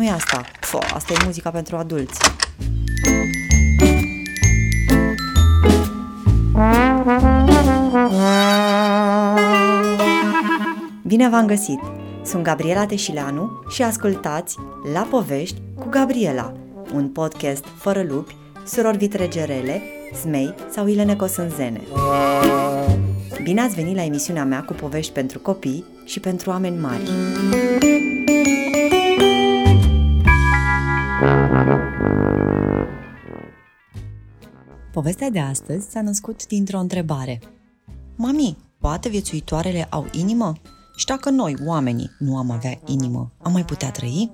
nu e asta. Pfo, asta e muzica pentru adulți. Bine v-am găsit! Sunt Gabriela Teșileanu și ascultați La Povești cu Gabriela, un podcast fără lupi, surori vitregerele, zmei sau ilene cosânzene. Bine ați venit la emisiunea mea cu povești pentru copii și pentru oameni mari. Povestea de astăzi s-a născut dintr-o întrebare. Mami, poate viețuitoarele au inimă? Și dacă noi, oamenii, nu am avea inimă, am mai putea trăi?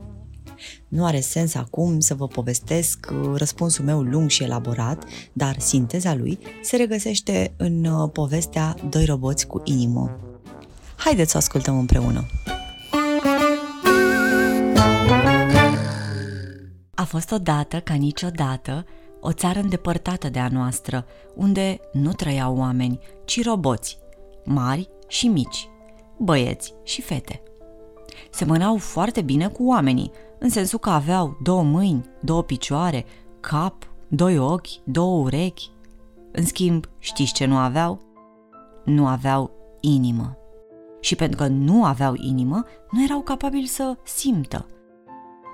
Nu are sens acum să vă povestesc uh, răspunsul meu lung și elaborat, dar sinteza lui se regăsește în uh, povestea Doi roboți cu inimă. Haideți să o ascultăm împreună! A fost odată, ca niciodată, o țară îndepărtată de a noastră, unde nu trăiau oameni, ci roboți, mari și mici, băieți și fete. Semănau foarte bine cu oamenii, în sensul că aveau două mâini, două picioare, cap, doi ochi, două urechi. În schimb, știți ce nu aveau? Nu aveau inimă. Și pentru că nu aveau inimă, nu erau capabili să simtă.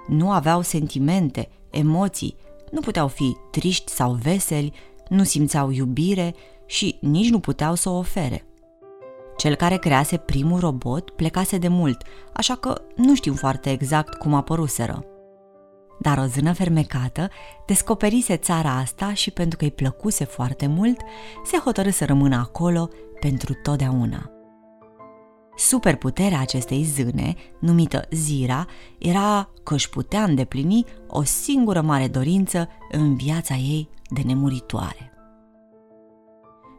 Nu aveau sentimente, emoții, nu puteau fi triști sau veseli, nu simțeau iubire și nici nu puteau să o ofere. Cel care crease primul robot plecase de mult, așa că nu știm foarte exact cum apăruseră. Dar o zână fermecată descoperise țara asta și pentru că îi plăcuse foarte mult, se hotărâ să rămână acolo pentru totdeauna. Superputerea acestei zâne, numită Zira, era că își putea îndeplini o singură mare dorință în viața ei de nemuritoare.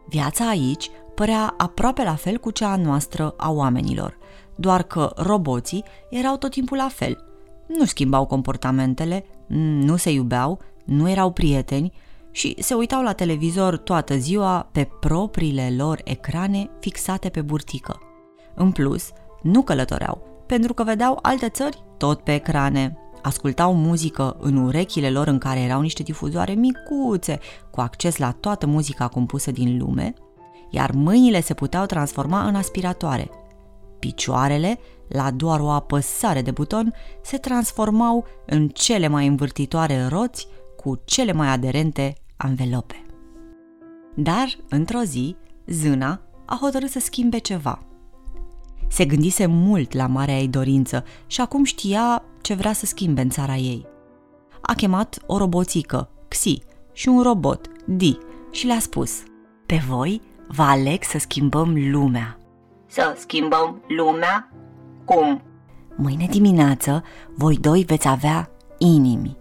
Viața aici părea aproape la fel cu cea a noastră a oamenilor, doar că roboții erau tot timpul la fel. Nu schimbau comportamentele, nu se iubeau, nu erau prieteni și se uitau la televizor toată ziua pe propriile lor ecrane fixate pe burtică. În plus, nu călătoreau, pentru că vedeau alte țări tot pe ecrane. Ascultau muzică în urechile lor în care erau niște difuzoare micuțe, cu acces la toată muzica compusă din lume, iar mâinile se puteau transforma în aspiratoare. Picioarele, la doar o apăsare de buton, se transformau în cele mai învârtitoare roți cu cele mai aderente anvelope. Dar, într-o zi, zâna a hotărât să schimbe ceva. Se gândise mult la marea ei dorință și acum știa ce vrea să schimbe în țara ei. A chemat o roboțică, Xi, și un robot, Di, și le-a spus Pe voi vă aleg să schimbăm lumea. Să schimbăm lumea? Cum? Mâine dimineață, voi doi veți avea inimi.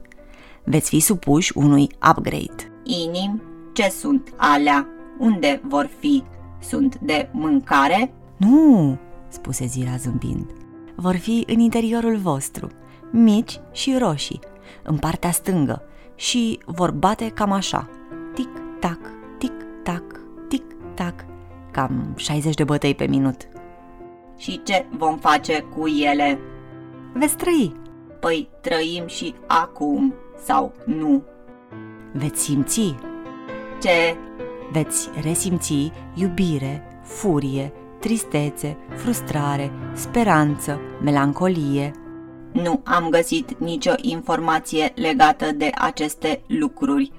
Veți fi supuși unui upgrade. Inim? Ce sunt alea? Unde vor fi? Sunt de mâncare? Nu, spuse Zira zâmbind. Vor fi în interiorul vostru, mici și roșii, în partea stângă și vor bate cam așa. Tic-tac, tic-tac, tic-tac, cam 60 de bătăi pe minut. Și ce vom face cu ele? Veți trăi. Păi trăim și acum, sau nu? Veți simți. Ce? Veți resimți iubire, furie, tristețe, frustrare, speranță, melancolie. Nu am găsit nicio informație legată de aceste lucruri.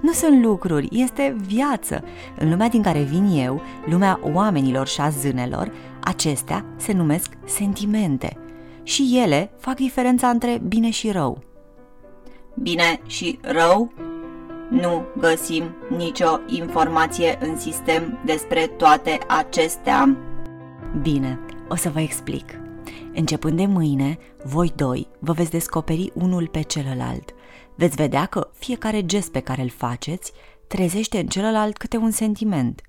Nu sunt lucruri, este viață. În lumea din care vin eu, lumea oamenilor și a zânelor, acestea se numesc sentimente. Și ele fac diferența între bine și rău. Bine și rău? Nu găsim nicio informație în sistem despre toate acestea. Bine, o să vă explic. Începând de mâine, voi doi vă veți descoperi unul pe celălalt. Veți vedea că fiecare gest pe care îl faceți trezește în celălalt câte un sentiment.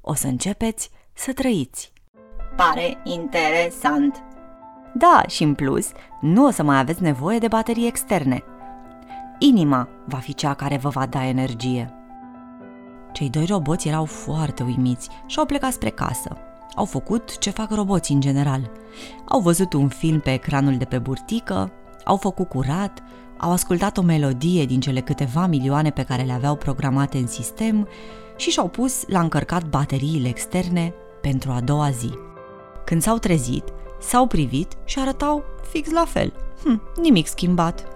O să începeți să trăiți. Pare interesant. Da, și în plus, nu o să mai aveți nevoie de baterii externe. Inima va fi cea care vă va da energie. Cei doi roboți erau foarte uimiți și au plecat spre casă. Au făcut ce fac roboții în general. Au văzut un film pe ecranul de pe burtică, au făcut curat, au ascultat o melodie din cele câteva milioane pe care le aveau programate în sistem și și-au pus la încărcat bateriile externe pentru a doua zi. Când s-au trezit, s-au privit și arătau fix la fel. Hm, nimic schimbat.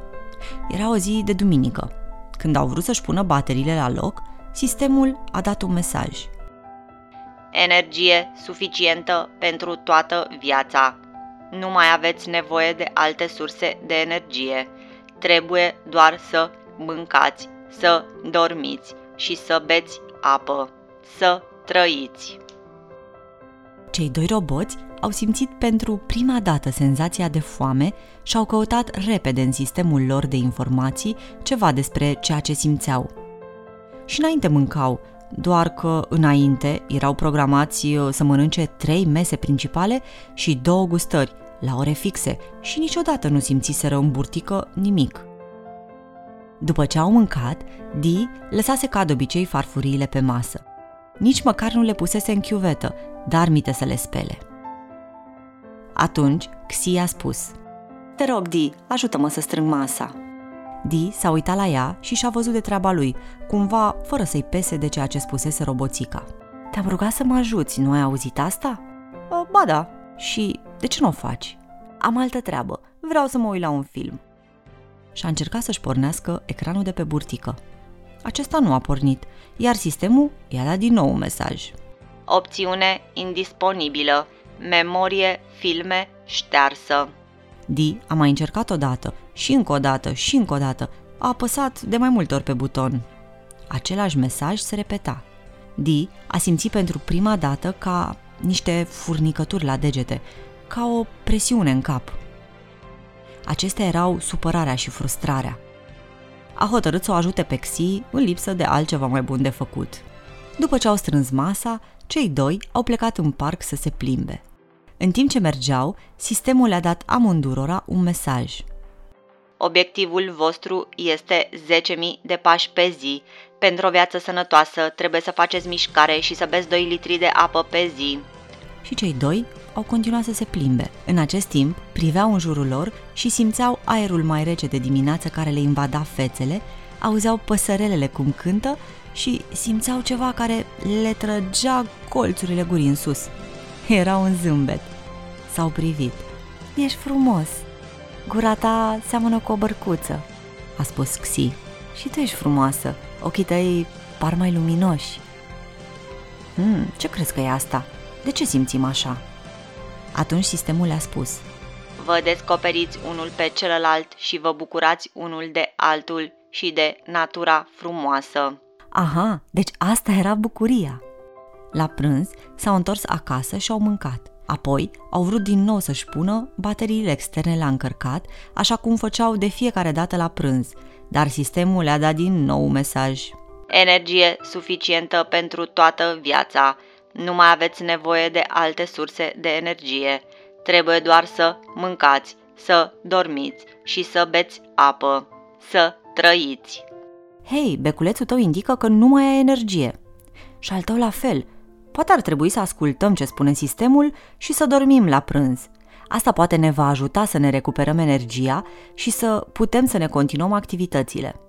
Era o zi de duminică. Când au vrut să-și pună bateriile la loc, sistemul a dat un mesaj. Energie suficientă pentru toată viața. Nu mai aveți nevoie de alte surse de energie. Trebuie doar să mâncați, să dormiți și să beți apă, să trăiți. Cei doi roboți au simțit pentru prima dată senzația de foame și au căutat repede în sistemul lor de informații ceva despre ceea ce simțeau. Și înainte mâncau, doar că înainte erau programați uh, să mănânce trei mese principale și două gustări, la ore fixe, și niciodată nu simțiseră în burtică nimic. După ce au mâncat, Di lăsase ca de obicei farfuriile pe masă. Nici măcar nu le pusese în chiuvetă, dar mite să le spele. Atunci, Xi a spus, Te rog, Di, ajută-mă să strâng masa. Di s-a uitat la ea și și-a văzut de treaba lui, cumva fără să-i pese de ceea ce spusese roboțica. Te-am rugat să mă ajuți, nu ai auzit asta? Ba da. Și de ce nu o faci? Am altă treabă, vreau să mă uit la un film. Și a încercat să-și pornească ecranul de pe burtică. Acesta nu a pornit, iar sistemul i-a dat din nou un mesaj. Opțiune indisponibilă. Memorie, filme, ștearsă. Di a mai încercat odată, și încă o dată, și încă o dată. A apăsat de mai multe ori pe buton. Același mesaj se repeta. Di a simțit pentru prima dată ca niște furnicături la degete, ca o presiune în cap. Acestea erau supărarea și frustrarea. A hotărât să o ajute pe Xi în lipsă de altceva mai bun de făcut. După ce au strâns masa, cei doi au plecat în parc să se plimbe. În timp ce mergeau, sistemul le-a dat amândurora un mesaj. Obiectivul vostru este 10.000 de pași pe zi. Pentru o viață sănătoasă trebuie să faceți mișcare și să beți 2 litri de apă pe zi. Și cei doi au continuat să se plimbe. În acest timp, priveau în jurul lor și simțeau aerul mai rece de dimineață care le invada fețele, auzeau păsărelele cum cântă și simțeau ceva care le trăgea colțurile gurii în sus. Era un zâmbet. S-au privit. Ești frumos. Gura ta seamănă cu o bărcuță, a spus Xi. Și tu ești frumoasă. Ochii tăi par mai luminoși. Hmm, ce crezi că e asta? De ce simțim așa? Atunci sistemul le-a spus. Vă descoperiți unul pe celălalt și vă bucurați unul de altul și de natura frumoasă. Aha, deci asta era bucuria. La prânz s-au întors acasă și au mâncat. Apoi au vrut din nou să-și pună bateriile externe la încărcat, așa cum făceau de fiecare dată la prânz, dar sistemul le-a dat din nou un mesaj. Energie suficientă pentru toată viața. Nu mai aveți nevoie de alte surse de energie. Trebuie doar să mâncați, să dormiți și să beți apă, să trăiți. Hei, beculețul tău indică că nu mai ai energie. Și al tău la fel. Poate ar trebui să ascultăm ce spune sistemul și să dormim la prânz. Asta poate ne va ajuta să ne recuperăm energia și să putem să ne continuăm activitățile.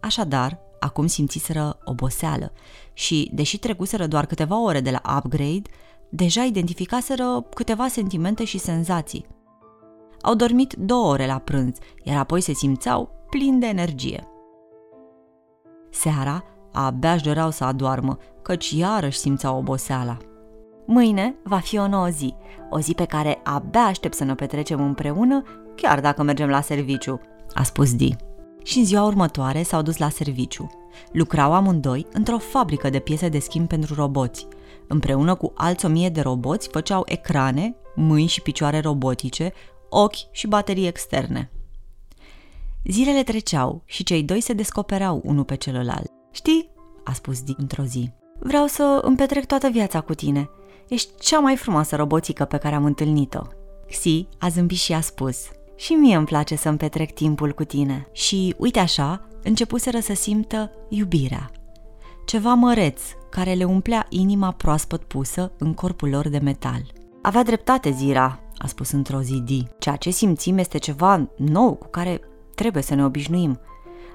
Așadar, acum simțiseră oboseală și, deși trecuseră doar câteva ore de la upgrade, deja identificaseră câteva sentimente și senzații. Au dormit două ore la prânz, iar apoi se simțeau plini de energie. Seara, abia își doreau să adoarmă, căci iarăși simțeau oboseala. Mâine va fi o nouă zi, o zi pe care abia aștept să ne petrecem împreună, chiar dacă mergem la serviciu, a spus Di. Și în ziua următoare s-au dus la serviciu. Lucrau amândoi într-o fabrică de piese de schimb pentru roboți. Împreună cu alți o mie de roboți făceau ecrane, mâini și picioare robotice, ochi și baterii externe. Zilele treceau și cei doi se descopereau unul pe celălalt. Știi, a spus Di într-o zi, vreau să îmi petrec toată viața cu tine. Ești cea mai frumoasă robotică pe care am întâlnit-o. Xi a zâmbit și a spus, și mie îmi place să-mi petrec timpul cu tine. Și uite așa, începuseră să simtă iubirea. Ceva măreț care le umplea inima proaspăt pusă în corpul lor de metal. Avea dreptate Zira, a spus într-o zi Di. Ceea ce simțim este ceva nou cu care trebuie să ne obișnuim.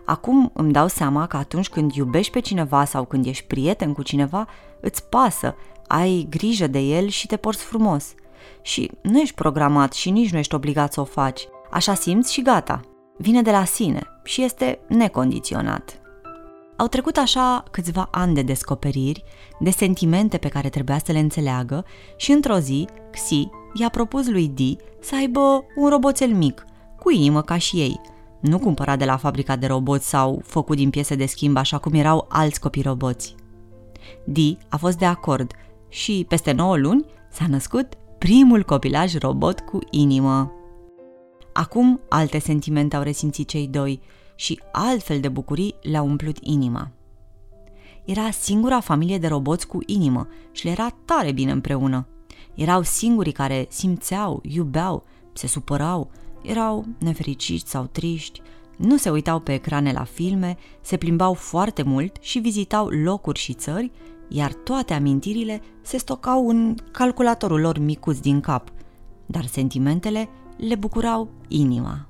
Acum îmi dau seama că atunci când iubești pe cineva sau când ești prieten cu cineva, îți pasă, ai grijă de el și te porți frumos. Și nu ești programat și nici nu ești obligat să o faci. Așa simți și gata. Vine de la sine și este necondiționat. Au trecut așa câțiva ani de descoperiri, de sentimente pe care trebuia să le înțeleagă și într-o zi, Xi i-a propus lui Di să aibă un roboțel mic, cu inimă ca și ei, nu cumpărat de la fabrica de roboți sau făcut din piese de schimb așa cum erau alți copii roboți. Di a fost de acord și peste 9 luni s-a născut primul copilaj robot cu inimă. Acum alte sentimente au resimțit cei doi și altfel de bucurii le-au umplut inima. Era singura familie de roboți cu inimă și le era tare bine împreună. Erau singurii care simțeau, iubeau, se supărau, erau nefericiți sau triști, nu se uitau pe ecrane la filme, se plimbau foarte mult și vizitau locuri și țări, iar toate amintirile se stocau în calculatorul lor micuț din cap, dar sentimentele le bucurau inima.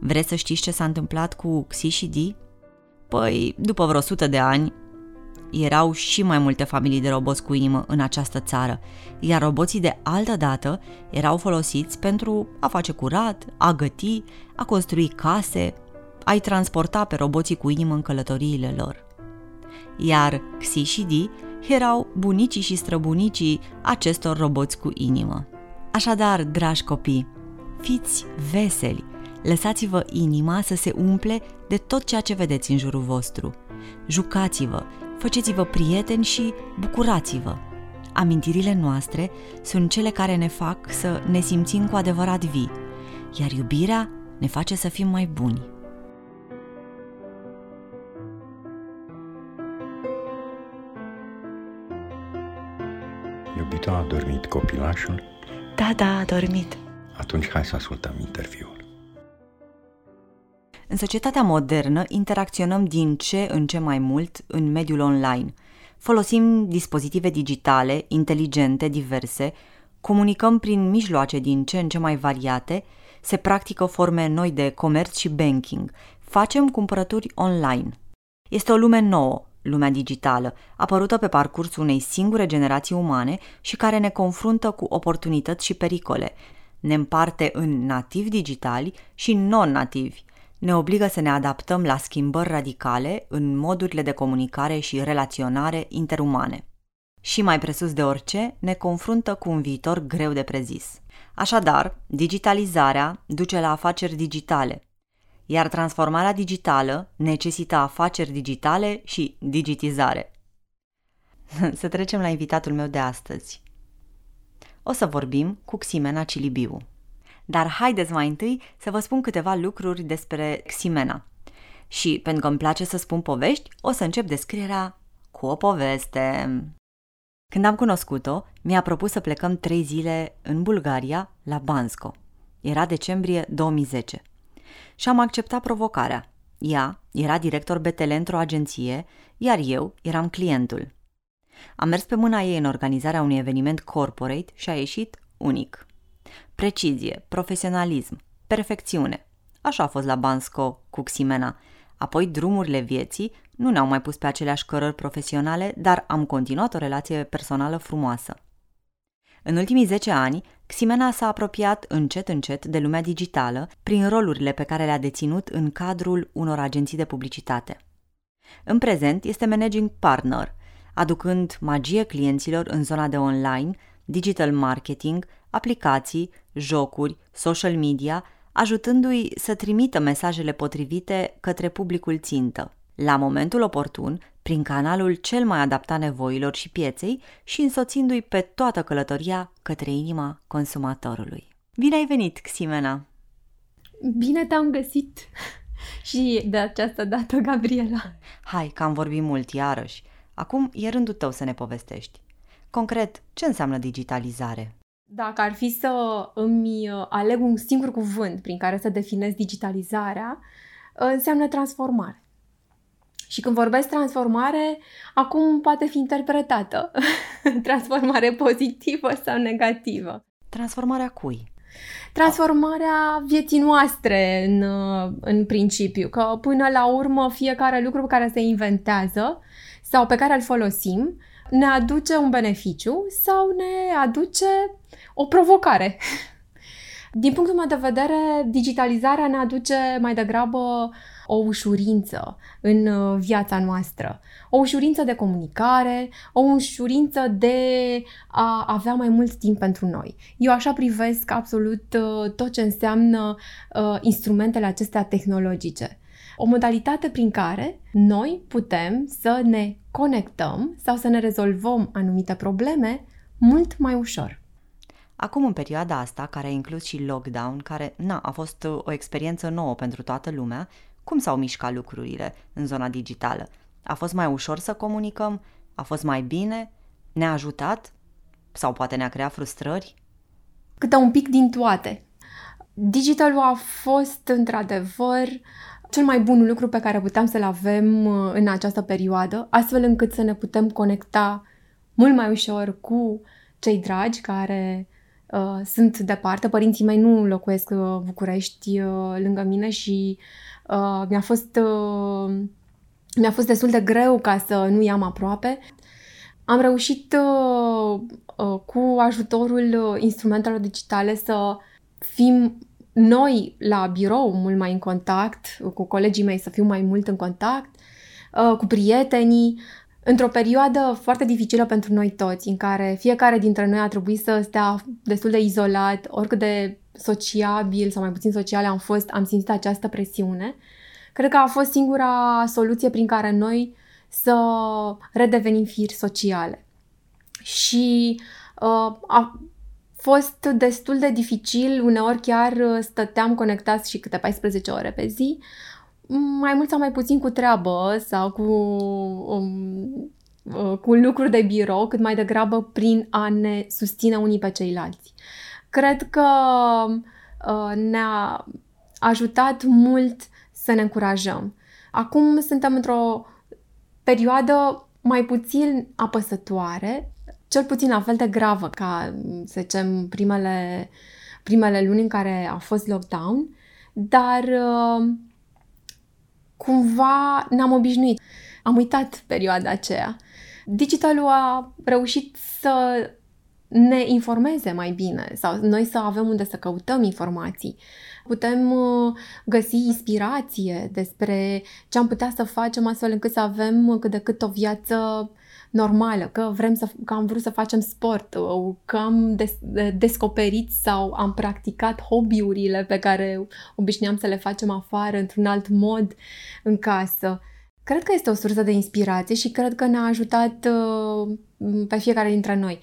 Vreți să știți ce s-a întâmplat cu Xi și Di? Păi, după vreo sută de ani, erau și mai multe familii de roboți cu inimă în această țară, iar roboții de altă dată erau folosiți pentru a face curat, a găti, a construi case, a-i transporta pe roboții cu inimă în călătoriile lor. Iar Xi și Di erau bunicii și străbunicii acestor roboți cu inimă. Așadar, dragi copii, fiți veseli, lăsați-vă inima să se umple de tot ceea ce vedeți în jurul vostru. Jucați-vă, faceți-vă prieteni și bucurați-vă. Amintirile noastre sunt cele care ne fac să ne simțim cu adevărat vii, iar iubirea ne face să fim mai buni. Iubito, a dormit copilașul? Da, da, a dormit. Atunci hai să ascultăm interviul. În societatea modernă interacționăm din ce în ce mai mult în mediul online. Folosim dispozitive digitale, inteligente, diverse, comunicăm prin mijloace din ce în ce mai variate, se practică forme noi de comerț și banking, facem cumpărături online. Este o lume nouă, lumea digitală, apărută pe parcursul unei singure generații umane și care ne confruntă cu oportunități și pericole. Ne împarte în nativi digitali și non-nativi, ne obligă să ne adaptăm la schimbări radicale în modurile de comunicare și relaționare interumane. Și mai presus de orice, ne confruntă cu un viitor greu de prezis. Așadar, digitalizarea duce la afaceri digitale, iar transformarea digitală necesită afaceri digitale și digitizare. Să trecem la invitatul meu de astăzi. O să vorbim cu Ximena Cilibiu. Dar haideți mai întâi să vă spun câteva lucruri despre Ximena. Și pentru că îmi place să spun povești, o să încep descrierea cu o poveste. Când am cunoscut-o, mi-a propus să plecăm trei zile în Bulgaria, la Bansko. Era decembrie 2010. Și am acceptat provocarea. Ea era director BTL într-o agenție, iar eu eram clientul. Am mers pe mâna ei în organizarea unui eveniment corporate și a ieșit unic. Precizie, profesionalism, perfecțiune. Așa a fost la Bansco cu Ximena. Apoi drumurile vieții nu ne-au mai pus pe aceleași cărări profesionale, dar am continuat o relație personală frumoasă. În ultimii 10 ani, Ximena s-a apropiat încet încet de lumea digitală prin rolurile pe care le-a deținut în cadrul unor agenții de publicitate. În prezent este managing partner, aducând magie clienților în zona de online, digital marketing, aplicații, jocuri, social media, ajutându-i să trimită mesajele potrivite către publicul țintă, la momentul oportun, prin canalul cel mai adaptat nevoilor și pieței și însoțindu-i pe toată călătoria către inima consumatorului. Bine ai venit, Ximena! Bine te-am găsit! și de această dată, Gabriela. Hai, că am vorbit mult iarăși. Acum e rândul tău să ne povestești. Concret, ce înseamnă digitalizare? Dacă ar fi să îmi uh, aleg un singur cuvânt prin care să definez digitalizarea, uh, înseamnă transformare. Și când vorbesc transformare, acum poate fi interpretată. transformare pozitivă sau negativă. Transformarea cui? Transformarea vieții noastre în, în principiu, că până la urmă fiecare lucru pe care se inventează sau pe care îl folosim ne aduce un beneficiu sau ne aduce o provocare. Din punctul meu de vedere, digitalizarea ne aduce mai degrabă o ușurință în uh, viața noastră. O ușurință de comunicare, o ușurință de a avea mai mult timp pentru noi. Eu așa privesc absolut uh, tot ce înseamnă uh, instrumentele acestea tehnologice. O modalitate prin care noi putem să ne conectăm sau să ne rezolvăm anumite probleme mult mai ușor. Acum, în perioada asta, care a inclus și lockdown, care na, a fost o experiență nouă pentru toată lumea, cum s-au mișcat lucrurile în zona digitală? A fost mai ușor să comunicăm? A fost mai bine? Ne-a ajutat? Sau poate ne-a creat frustrări? Câte un pic din toate. Digitalul a fost, într-adevăr, cel mai bun lucru pe care puteam să-l avem uh, în această perioadă, astfel încât să ne putem conecta mult mai ușor cu cei dragi care uh, sunt departe. Părinții mei nu locuiesc uh, București uh, lângă mine și uh, mi-a fost uh, mi-a fost destul de greu ca să nu i-am aproape. Am reușit uh, uh, cu ajutorul uh, instrumentelor digitale să fim noi la birou mult mai în contact, cu colegii mei să fiu mai mult în contact, uh, cu prietenii, într-o perioadă foarte dificilă pentru noi toți, în care fiecare dintre noi a trebuit să stea destul de izolat, oricât de sociabil sau mai puțin sociale am fost, am simțit această presiune. Cred că a fost singura soluție prin care noi să redevenim firi sociale. Și uh, a fost destul de dificil, uneori chiar stăteam conectați și câte 14 ore pe zi, mai mult sau mai puțin cu treabă sau cu, um, uh, cu lucruri de birou, cât mai degrabă prin a ne susține unii pe ceilalți. Cred că uh, ne-a ajutat mult să ne încurajăm. Acum suntem într-o perioadă mai puțin apăsătoare, cel puțin la fel de gravă ca, să zicem, primele, primele luni în care a fost lockdown, dar uh, cumva ne-am obișnuit. Am uitat perioada aceea. Digitalul a reușit să ne informeze mai bine sau noi să avem unde să căutăm informații. Putem uh, găsi inspirație despre ce am putea să facem astfel încât să avem cât de cât o viață normală, că vrem să, că am vrut să facem sport, că am des, descoperit sau am practicat hobby-urile pe care obișnuiam să le facem afară, într-un alt mod, în casă. Cred că este o sursă de inspirație și cred că ne-a ajutat uh, pe fiecare dintre noi.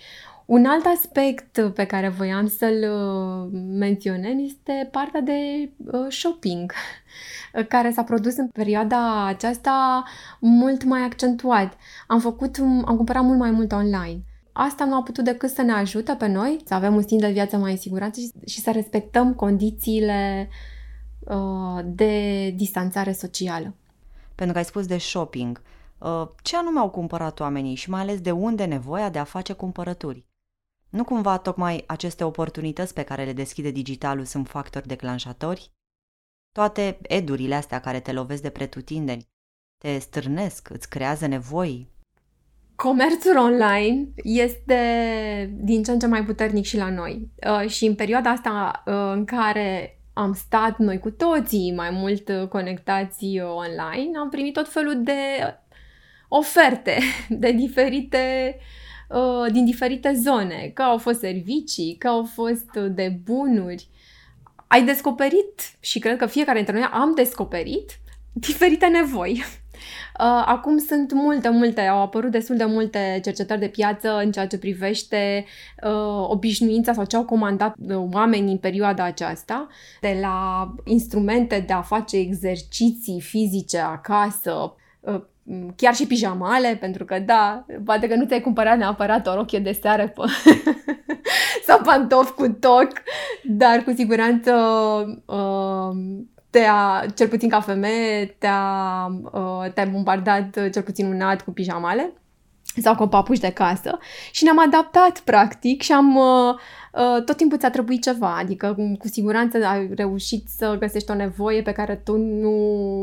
Un alt aspect pe care voiam să-l uh, menționez este partea de uh, shopping, care s-a produs în perioada aceasta mult mai accentuat. Am făcut, am cumpărat mult mai mult online. Asta nu a putut decât să ne ajute pe noi să avem un stil de viață mai sigurat și să respectăm condițiile uh, de distanțare socială. Pentru că ai spus de shopping, ce anume au cumpărat oamenii și mai ales de unde nevoia de a face cumpărături? Nu cumva tocmai aceste oportunități pe care le deschide digitalul sunt factori declanșatori? Toate edurile astea care te lovesc de pretutindeni, te stârnesc, îți creează nevoi? Comerțul online este din ce în ce mai puternic și la noi. Uh, și în perioada asta uh, în care am stat noi cu toții mai mult uh, conectați online, am primit tot felul de oferte de diferite uh, Uh, din diferite zone, că au fost servicii, că au fost uh, de bunuri. Ai descoperit și cred că fiecare dintre noi am descoperit diferite nevoi. Uh, acum sunt multe, multe, au apărut destul de multe cercetări de piață în ceea ce privește uh, obișnuința sau ce au comandat oamenii în perioada aceasta, de la instrumente de a face exerciții fizice acasă, uh, chiar și pijamale, pentru că da, poate că nu ți-ai cumpărat neapărat o rochie de seară pe... sau pantofi cu toc, dar cu siguranță uh, te-a, cel puțin ca femeie, te-a, uh, te-a bombardat cel puțin un alt cu pijamale. Sau cu papuși de casă și ne-am adaptat practic și am uh, uh, tot timpul ți-a trebuit ceva, adică cu siguranță ai reușit să găsești o nevoie pe care tu nu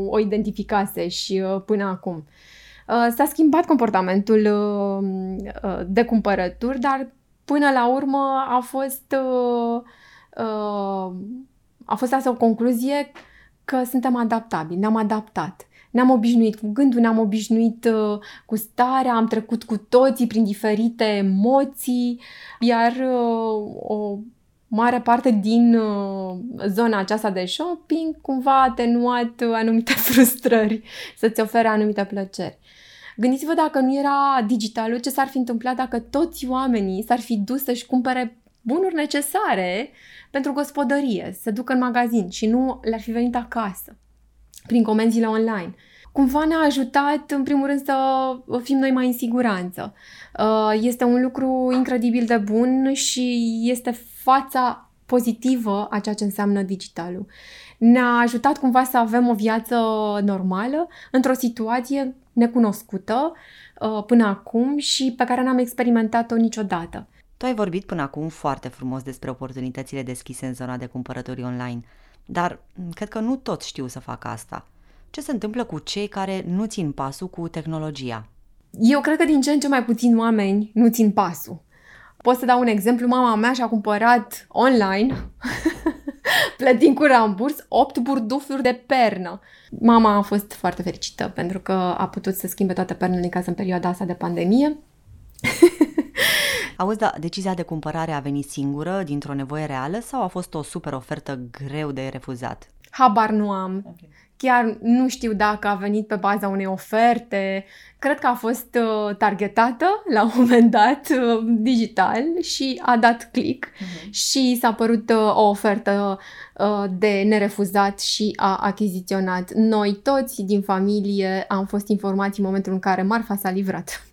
o identificase și uh, până acum. Uh, s-a schimbat comportamentul uh, uh, de cumpărături, dar până la urmă a fost uh, uh, a fost asta o concluzie că suntem adaptabili, ne-am adaptat. Ne-am obișnuit cu gândul, ne-am obișnuit uh, cu starea, am trecut cu toții prin diferite emoții, iar uh, o mare parte din uh, zona aceasta de shopping cumva a atenuat anumite frustrări, să-ți ofere anumite plăceri. Gândiți-vă dacă nu era digitalul, ce s-ar fi întâmplat dacă toți oamenii s-ar fi dus să-și cumpere bunuri necesare pentru gospodărie, să ducă în magazin și nu le-ar fi venit acasă prin comenzile online. Cumva ne-a ajutat, în primul rând, să fim noi mai în siguranță. Uh, este un lucru incredibil de bun și este fața pozitivă a ceea ce înseamnă digitalul. Ne-a ajutat cumva să avem o viață normală într-o situație necunoscută uh, până acum și pe care n-am experimentat-o niciodată. Tu ai vorbit până acum foarte frumos despre oportunitățile deschise în zona de cumpărături online, dar cred că nu toți știu să facă asta. Ce se întâmplă cu cei care nu țin pasul cu tehnologia? Eu cred că din ce în ce mai puțini oameni nu țin pasul. Pot să dau un exemplu, mama mea și-a cumpărat online, plătind cu ramburs, 8 burdufuri de pernă. Mama a fost foarte fericită pentru că a putut să schimbe toate pernele în casă în perioada asta de pandemie. Auzi, da, decizia de cumpărare a venit singură, dintr-o nevoie reală sau a fost o super ofertă greu de refuzat? Habar nu am. Okay. Chiar nu știu dacă a venit pe baza unei oferte. Cred că a fost uh, targetată la un moment dat uh, digital și a dat click uh-huh. și s-a părut uh, o ofertă uh, de nerefuzat și a achiziționat. Noi toți din familie am fost informați în momentul în care marfa s-a livrat.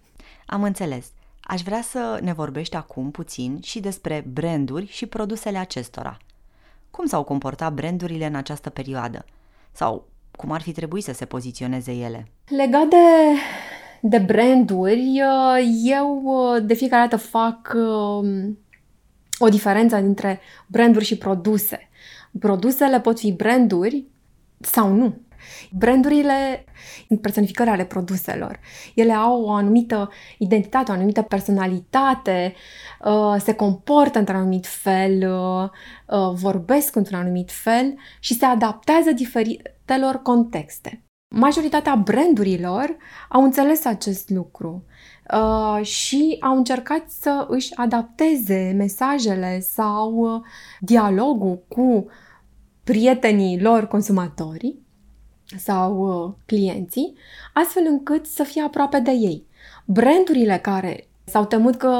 Am înțeles. Aș vrea să ne vorbești acum puțin și despre branduri și produsele acestora. Cum s-au comportat brandurile în această perioadă? Sau cum ar fi trebuit să se poziționeze ele? Legat de, de branduri, eu de fiecare dată fac um, o diferență dintre branduri și produse. Produsele pot fi branduri sau nu. Brandurile sunt personificări ale produselor. Ele au o anumită identitate, o anumită personalitate, uh, se comportă într-un anumit fel, uh, uh, vorbesc într-un anumit fel și se adaptează diferitelor contexte. Majoritatea brandurilor au înțeles acest lucru uh, și au încercat să își adapteze mesajele sau dialogul cu prietenii lor consumatorii sau uh, clienții, astfel încât să fie aproape de ei. Brandurile care s-au temut că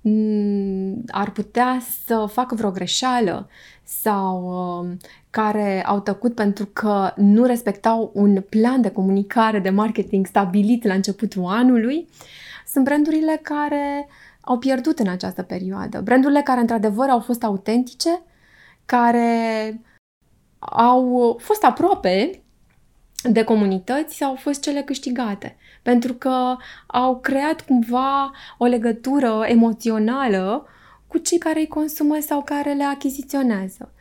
mm, ar putea să facă vreo greșeală sau uh, care au tăcut pentru că nu respectau un plan de comunicare, de marketing stabilit la începutul anului, sunt brandurile care au pierdut în această perioadă. Brandurile care într-adevăr au fost autentice, care au fost aproape de comunități au fost cele câștigate, pentru că au creat cumva o legătură emoțională cu cei care îi consumă sau care le achiziționează.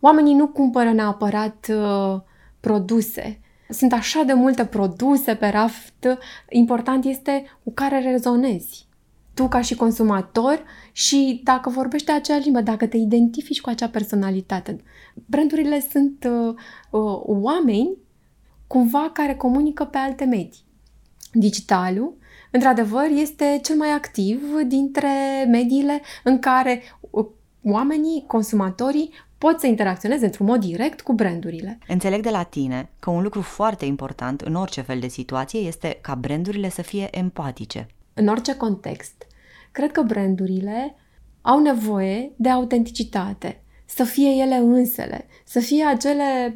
Oamenii nu cumpără neapărat uh, produse. Sunt așa de multe produse pe raft, important este cu care rezonezi. Tu ca și consumator și dacă vorbești aceeași limbă, dacă te identifici cu acea personalitate. Brandurile sunt uh, uh, oameni cumva care comunică pe alte medii. Digitalul, într-adevăr, este cel mai activ dintre mediile în care uh, oamenii, consumatorii, pot să interacționeze într-un mod direct cu brandurile. Înțeleg de la tine că un lucru foarte important în orice fel de situație este ca brandurile să fie empatice. În orice context, cred că brandurile au nevoie de autenticitate, să fie ele însele, să fie acele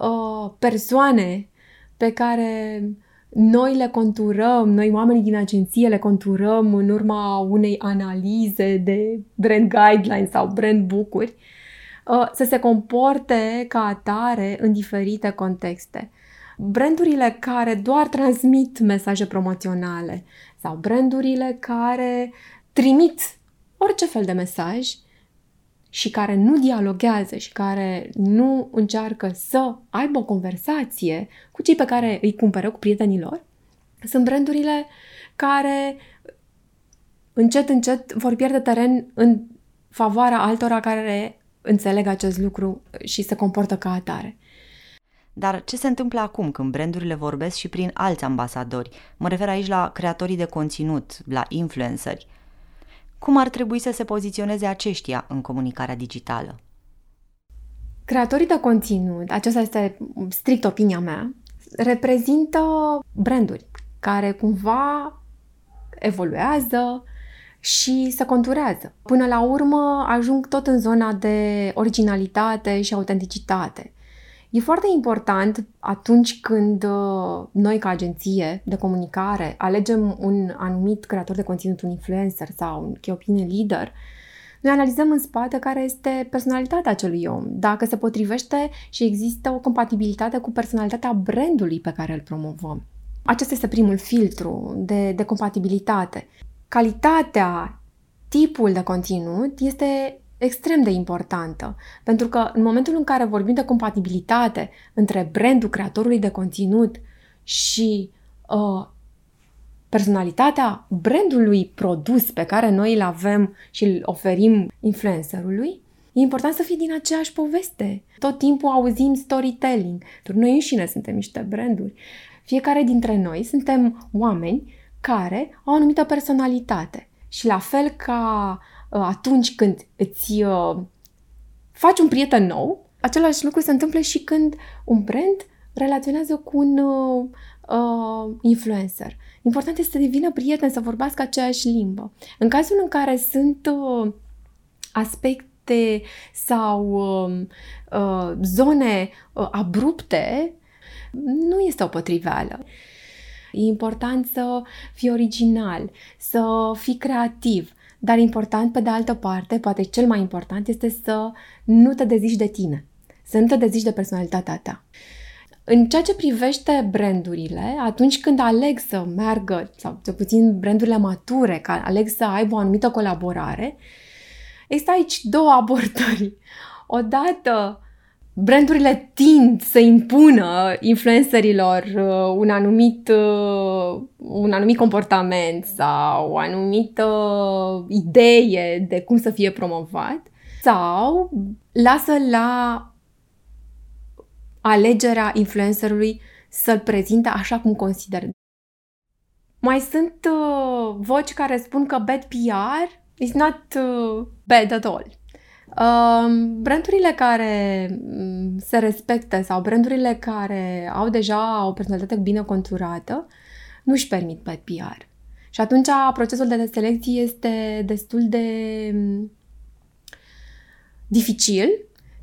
uh, persoane pe care noi le conturăm, noi oamenii din agenție le conturăm în urma unei analize de brand guidelines sau brand book-uri, uh, să se comporte ca atare în diferite contexte. brandurile care doar transmit mesaje promoționale sau brandurile care trimit orice fel de mesaj și care nu dialoghează și care nu încearcă să aibă o conversație cu cei pe care îi cumpără, cu prietenii lor, sunt brandurile care încet, încet vor pierde teren în favoarea altora care înțeleg acest lucru și se comportă ca atare. Dar ce se întâmplă acum când brandurile vorbesc și prin alți ambasadori? Mă refer aici la creatorii de conținut, la influenceri. Cum ar trebui să se poziționeze aceștia în comunicarea digitală? Creatorii de conținut, aceasta este strict opinia mea, reprezintă branduri care cumva evoluează și se conturează. Până la urmă ajung tot în zona de originalitate și autenticitate. E foarte important atunci când uh, noi ca agenție de comunicare alegem un anumit creator de conținut, un influencer sau un key opinion leader, noi analizăm în spate care este personalitatea acelui om, dacă se potrivește și există o compatibilitate cu personalitatea brandului pe care îl promovăm. Acesta este primul filtru de, de compatibilitate. Calitatea, tipul de conținut este extrem de importantă, pentru că în momentul în care vorbim de compatibilitate între brandul creatorului de conținut și uh, personalitatea brandului produs pe care noi îl avem și îl oferim influencerului, e important să fie din aceeași poveste. Tot timpul auzim storytelling. Noi înșine suntem niște branduri. Fiecare dintre noi suntem oameni care au o anumită personalitate. Și la fel ca uh, atunci când îți uh, faci un prieten nou, același lucru se întâmplă și când un brand relaționează cu un uh, uh, influencer. Important este să devină prieten, să vorbească aceeași limbă. În cazul în care sunt uh, aspecte sau uh, uh, zone uh, abrupte, nu este o potriveală. E important să fii original, să fii creativ, dar important, pe de altă parte, poate cel mai important, este să nu te dezici de tine, să nu te dezici de personalitatea ta. În ceea ce privește brandurile, atunci când aleg să meargă, sau cel puțin brandurile mature, că aleg să aibă o anumită colaborare, există aici două abordări. Odată, brandurile tind să impună influencerilor uh, un anumit, uh, un anumit comportament sau o anumită idee de cum să fie promovat sau lasă la alegerea influencerului să-l prezinte așa cum consider. Mai sunt uh, voci care spun că bad PR is not uh, bad at all. Uh, brandurile care mm, se respectă sau brandurile care au deja o personalitate bine conturată nu își permit bad PR. Și atunci procesul de selecție este destul de mm, dificil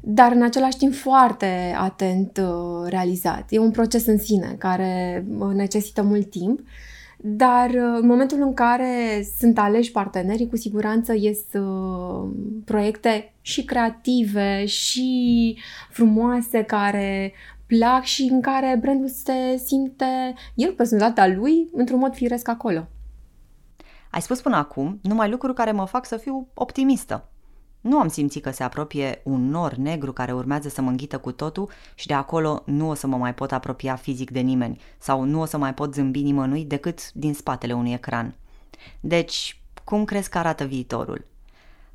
dar în același timp foarte atent uh, realizat. E un proces în sine care uh, necesită mult timp, dar uh, în momentul în care sunt aleși partenerii, cu siguranță ies proiecte și creative și frumoase care plac și în care brandul se simte el, personalitatea lui, într-un mod firesc acolo. Ai spus până acum numai lucruri care mă fac să fiu optimistă. Nu am simțit că se apropie un nor negru care urmează să mă înghită cu totul și de acolo nu o să mă mai pot apropia fizic de nimeni sau nu o să mai pot zâmbi nimănui decât din spatele unui ecran. Deci, cum crezi că arată viitorul?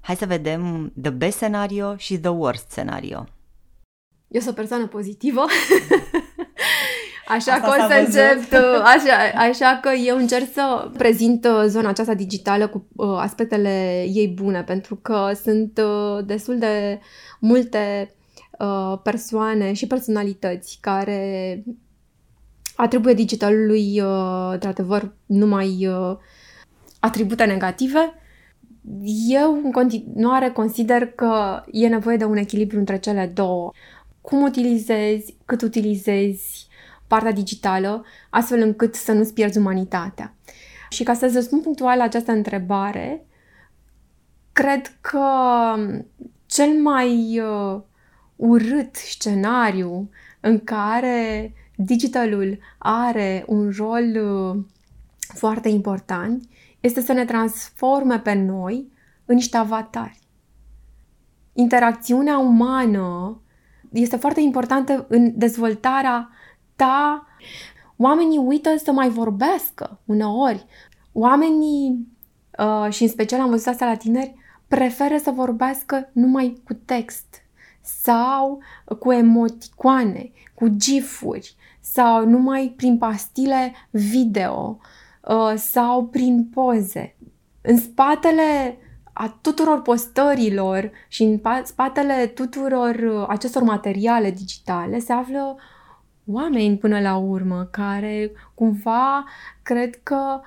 Hai să vedem the best scenario și the worst scenario. Eu sunt o persoană pozitivă Așa Asta că o să încep, așa, așa că eu încerc să prezint uh, zona aceasta digitală cu uh, aspectele ei bune, pentru că sunt uh, destul de multe uh, persoane și personalități care atribuie digitalului, uh, într-adevăr, numai uh, atribute negative. Eu, în continuare, consider că e nevoie de un echilibru între cele două. Cum utilizezi, cât utilizezi, partea digitală, astfel încât să nu-ți pierzi umanitatea. Și ca să-ți răspund punctual la această întrebare, cred că cel mai uh, urât scenariu în care digitalul are un rol uh, foarte important este să ne transforme pe noi în niște avatari. Interacțiunea umană este foarte importantă în dezvoltarea ta. Oamenii uită să mai vorbească uneori. Oamenii, uh, și în special am văzut asta la tineri, preferă să vorbească numai cu text sau cu emoticoane, cu gifuri sau numai prin pastile video uh, sau prin poze. În spatele a tuturor postărilor și în spatele tuturor uh, acestor materiale digitale se află oameni până la urmă care cumva cred că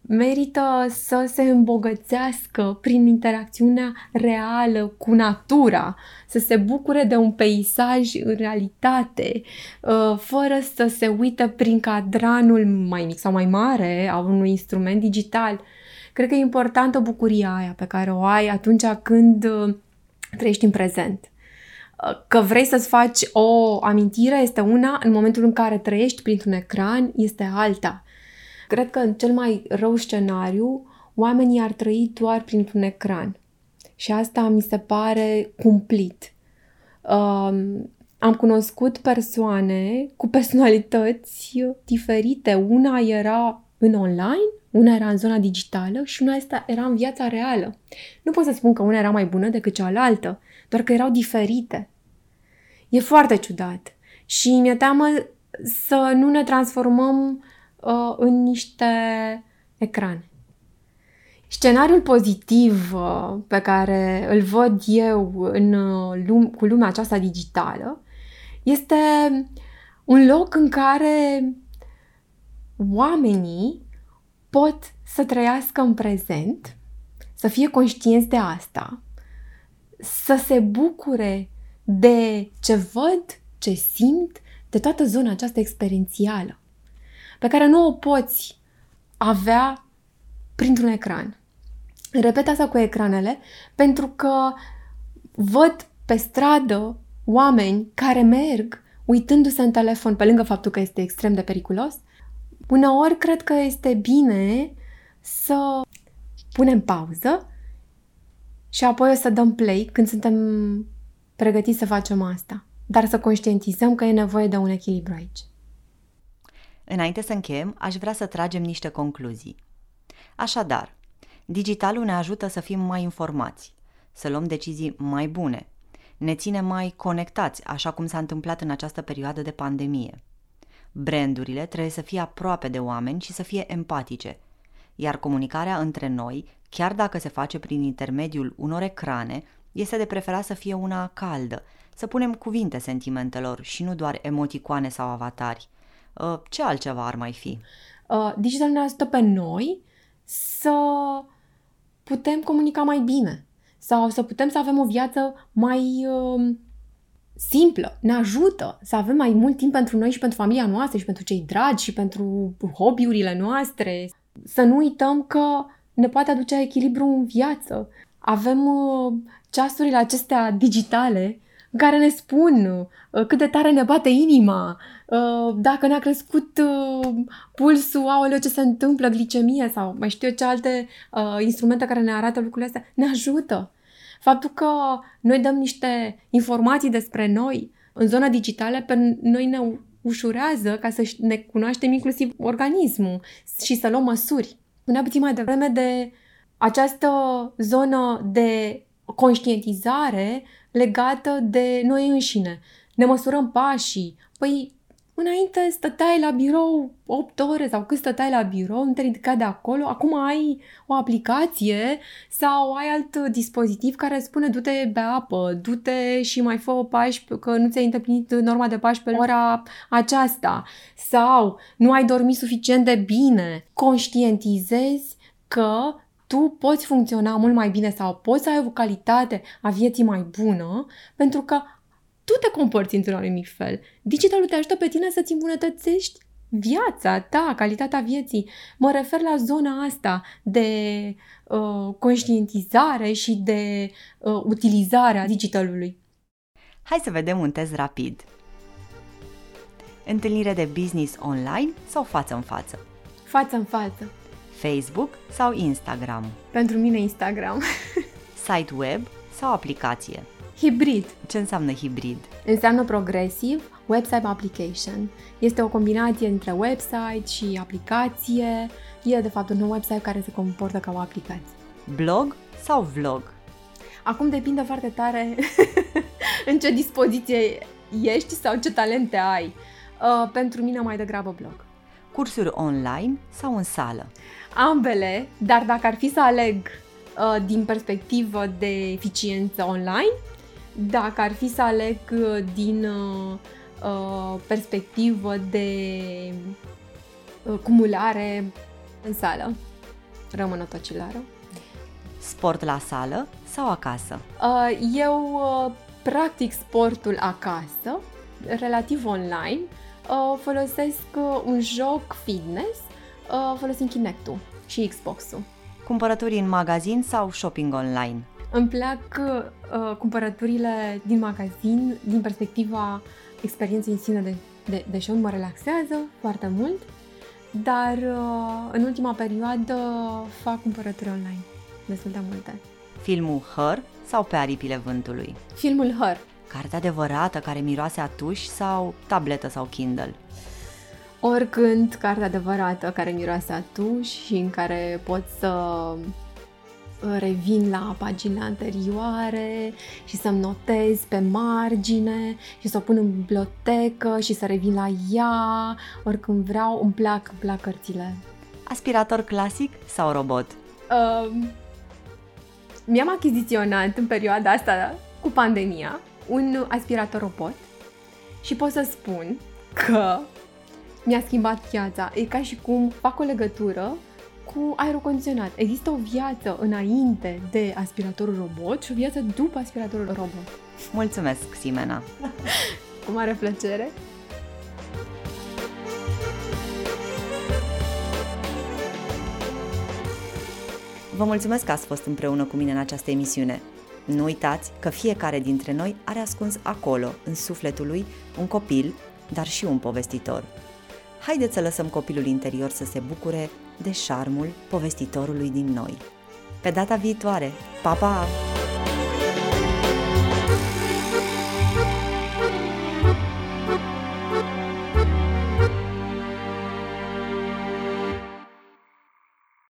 merită să se îmbogățească prin interacțiunea reală cu natura, să se bucure de un peisaj în realitate, uh, fără să se uită prin cadranul mai mic sau mai mare a unui instrument digital. Cred că e importantă bucuria aia pe care o ai atunci când uh, trăiești în prezent. Uh, că vrei să-ți faci o amintire este una, în momentul în care trăiești printr-un ecran este alta. Cred că în cel mai rău scenariu, oamenii ar trăi doar printr-un ecran. Și asta mi se pare cumplit. Um, am cunoscut persoane cu personalități diferite. Una era în online, una era în zona digitală și una era în viața reală. Nu pot să spun că una era mai bună decât cealaltă, doar că erau diferite. E foarte ciudat. Și mi-e teamă să nu ne transformăm uh, în niște ecrane. Scenariul pozitiv uh, pe care îl văd eu în, uh, lum- cu lumea aceasta digitală este un loc în care oamenii pot să trăiască în prezent, să fie conștienți de asta, să se bucure de ce văd, ce simt, de toată zona aceasta experiențială pe care nu o poți avea printr-un ecran. Repet asta cu ecranele pentru că văd pe stradă oameni care merg uitându-se în telefon, pe lângă faptul că este extrem de periculos. Uneori cred că este bine să punem pauză și apoi o să dăm play când suntem pregătiți să facem asta. Dar să conștientizăm că e nevoie de un echilibru aici. Înainte să încheiem, aș vrea să tragem niște concluzii. Așadar, digitalul ne ajută să fim mai informați, să luăm decizii mai bune, ne ține mai conectați, așa cum s-a întâmplat în această perioadă de pandemie. Brandurile trebuie să fie aproape de oameni și să fie empatice, iar comunicarea între noi, chiar dacă se face prin intermediul unor ecrane, este de preferat să fie una caldă, să punem cuvinte sentimentelor și nu doar emoticoane sau avatari. Uh, ce altceva ar mai fi? Uh, digital ne ajută pe noi să putem comunica mai bine sau să putem să avem o viață mai uh, simplă. Ne ajută să avem mai mult timp pentru noi și pentru familia noastră și pentru cei dragi și pentru hobby-urile noastre. Să nu uităm că ne poate aduce echilibru în viață. Avem uh, ceasurile acestea digitale care ne spun uh, cât de tare ne bate inima, uh, dacă ne-a crescut uh, pulsul, aoleu, ce se întâmplă, glicemie sau mai știu eu ce alte instrumente care ne arată lucrurile astea, ne ajută. Faptul că noi dăm niște informații despre noi în zona digitală, pe noi ne ușurează ca să ne cunoaștem inclusiv organismul și să luăm măsuri. Punea puțin mai devreme de această zonă de conștientizare legată de noi înșine. Ne măsurăm pașii. Păi, înainte stăteai la birou 8 ore sau cât stăteai la birou, nu te ridica de acolo, acum ai o aplicație sau ai alt dispozitiv care spune du-te be apă, du-te și mai fă pași că nu ți-ai îndeplinit norma de pași pe ora aceasta. Sau nu ai dormit suficient de bine. Conștientizezi că tu poți funcționa mult mai bine sau poți să ai o calitate a vieții mai bună pentru că tu te comporți într-un anumit fel. Digitalul te ajută pe tine să-ți îmbunătățești viața ta, calitatea vieții. Mă refer la zona asta de uh, conștientizare și de uh, utilizare a digitalului. Hai să vedem un test rapid. Întâlnire de business online sau față în față? Față în față. Facebook sau Instagram? Pentru mine Instagram. Site web sau aplicație? Hibrid. Ce înseamnă hibrid? Înseamnă progresiv website application. Este o combinație între website și aplicație. E de fapt un website care se comportă ca o aplicație. Blog sau vlog? Acum depinde foarte tare în ce dispoziție ești sau ce talente ai. Uh, pentru mine mai degrabă blog. Cursuri online sau în sală? Ambele, dar dacă ar fi să aleg uh, din perspectivă de eficiență online, dacă ar fi să aleg uh, din uh, uh, perspectivă de uh, cumulare în sală, rămân o tocilară. Sport la sală sau acasă? Uh, eu uh, practic sportul acasă, relativ online, uh, folosesc uh, un joc fitness uh, folosind Kinect-ul și Xbox-ul. Cumpărături în magazin sau shopping online? Îmi plac uh, cumpărăturile din magazin din perspectiva experienței în sine de, de, de show, mă relaxează foarte mult, dar uh, în ultima perioadă fac cumpărături online, destul de multe. Filmul Her sau Pe aripile vântului? Filmul Her. Carte adevărată care miroase a tuș sau tabletă sau Kindle? Oricând, carte adevărată care miroase a tuș și în care pot să revin la paginile anterioare și să-mi notez pe margine și să o pun în bibliotecă și să revin la ea oricând vreau, îmi plac, îmi plac cărțile. Aspirator clasic sau robot? Uh, mi-am achiziționat în perioada asta cu pandemia un aspirator robot și pot să spun că mi-a schimbat viața. E ca și cum fac o legătură cu aerul condiționat. Există o viață înainte de aspiratorul robot și o viață după aspiratorul robot. Mulțumesc, Simena! cu mare plăcere! Vă mulțumesc că ați fost împreună cu mine în această emisiune. Nu uitați că fiecare dintre noi are ascuns acolo, în sufletul lui, un copil, dar și un povestitor. Haideți să lăsăm copilul interior să se bucure de șarmul povestitorului din noi. Pe data viitoare! Pa, pa!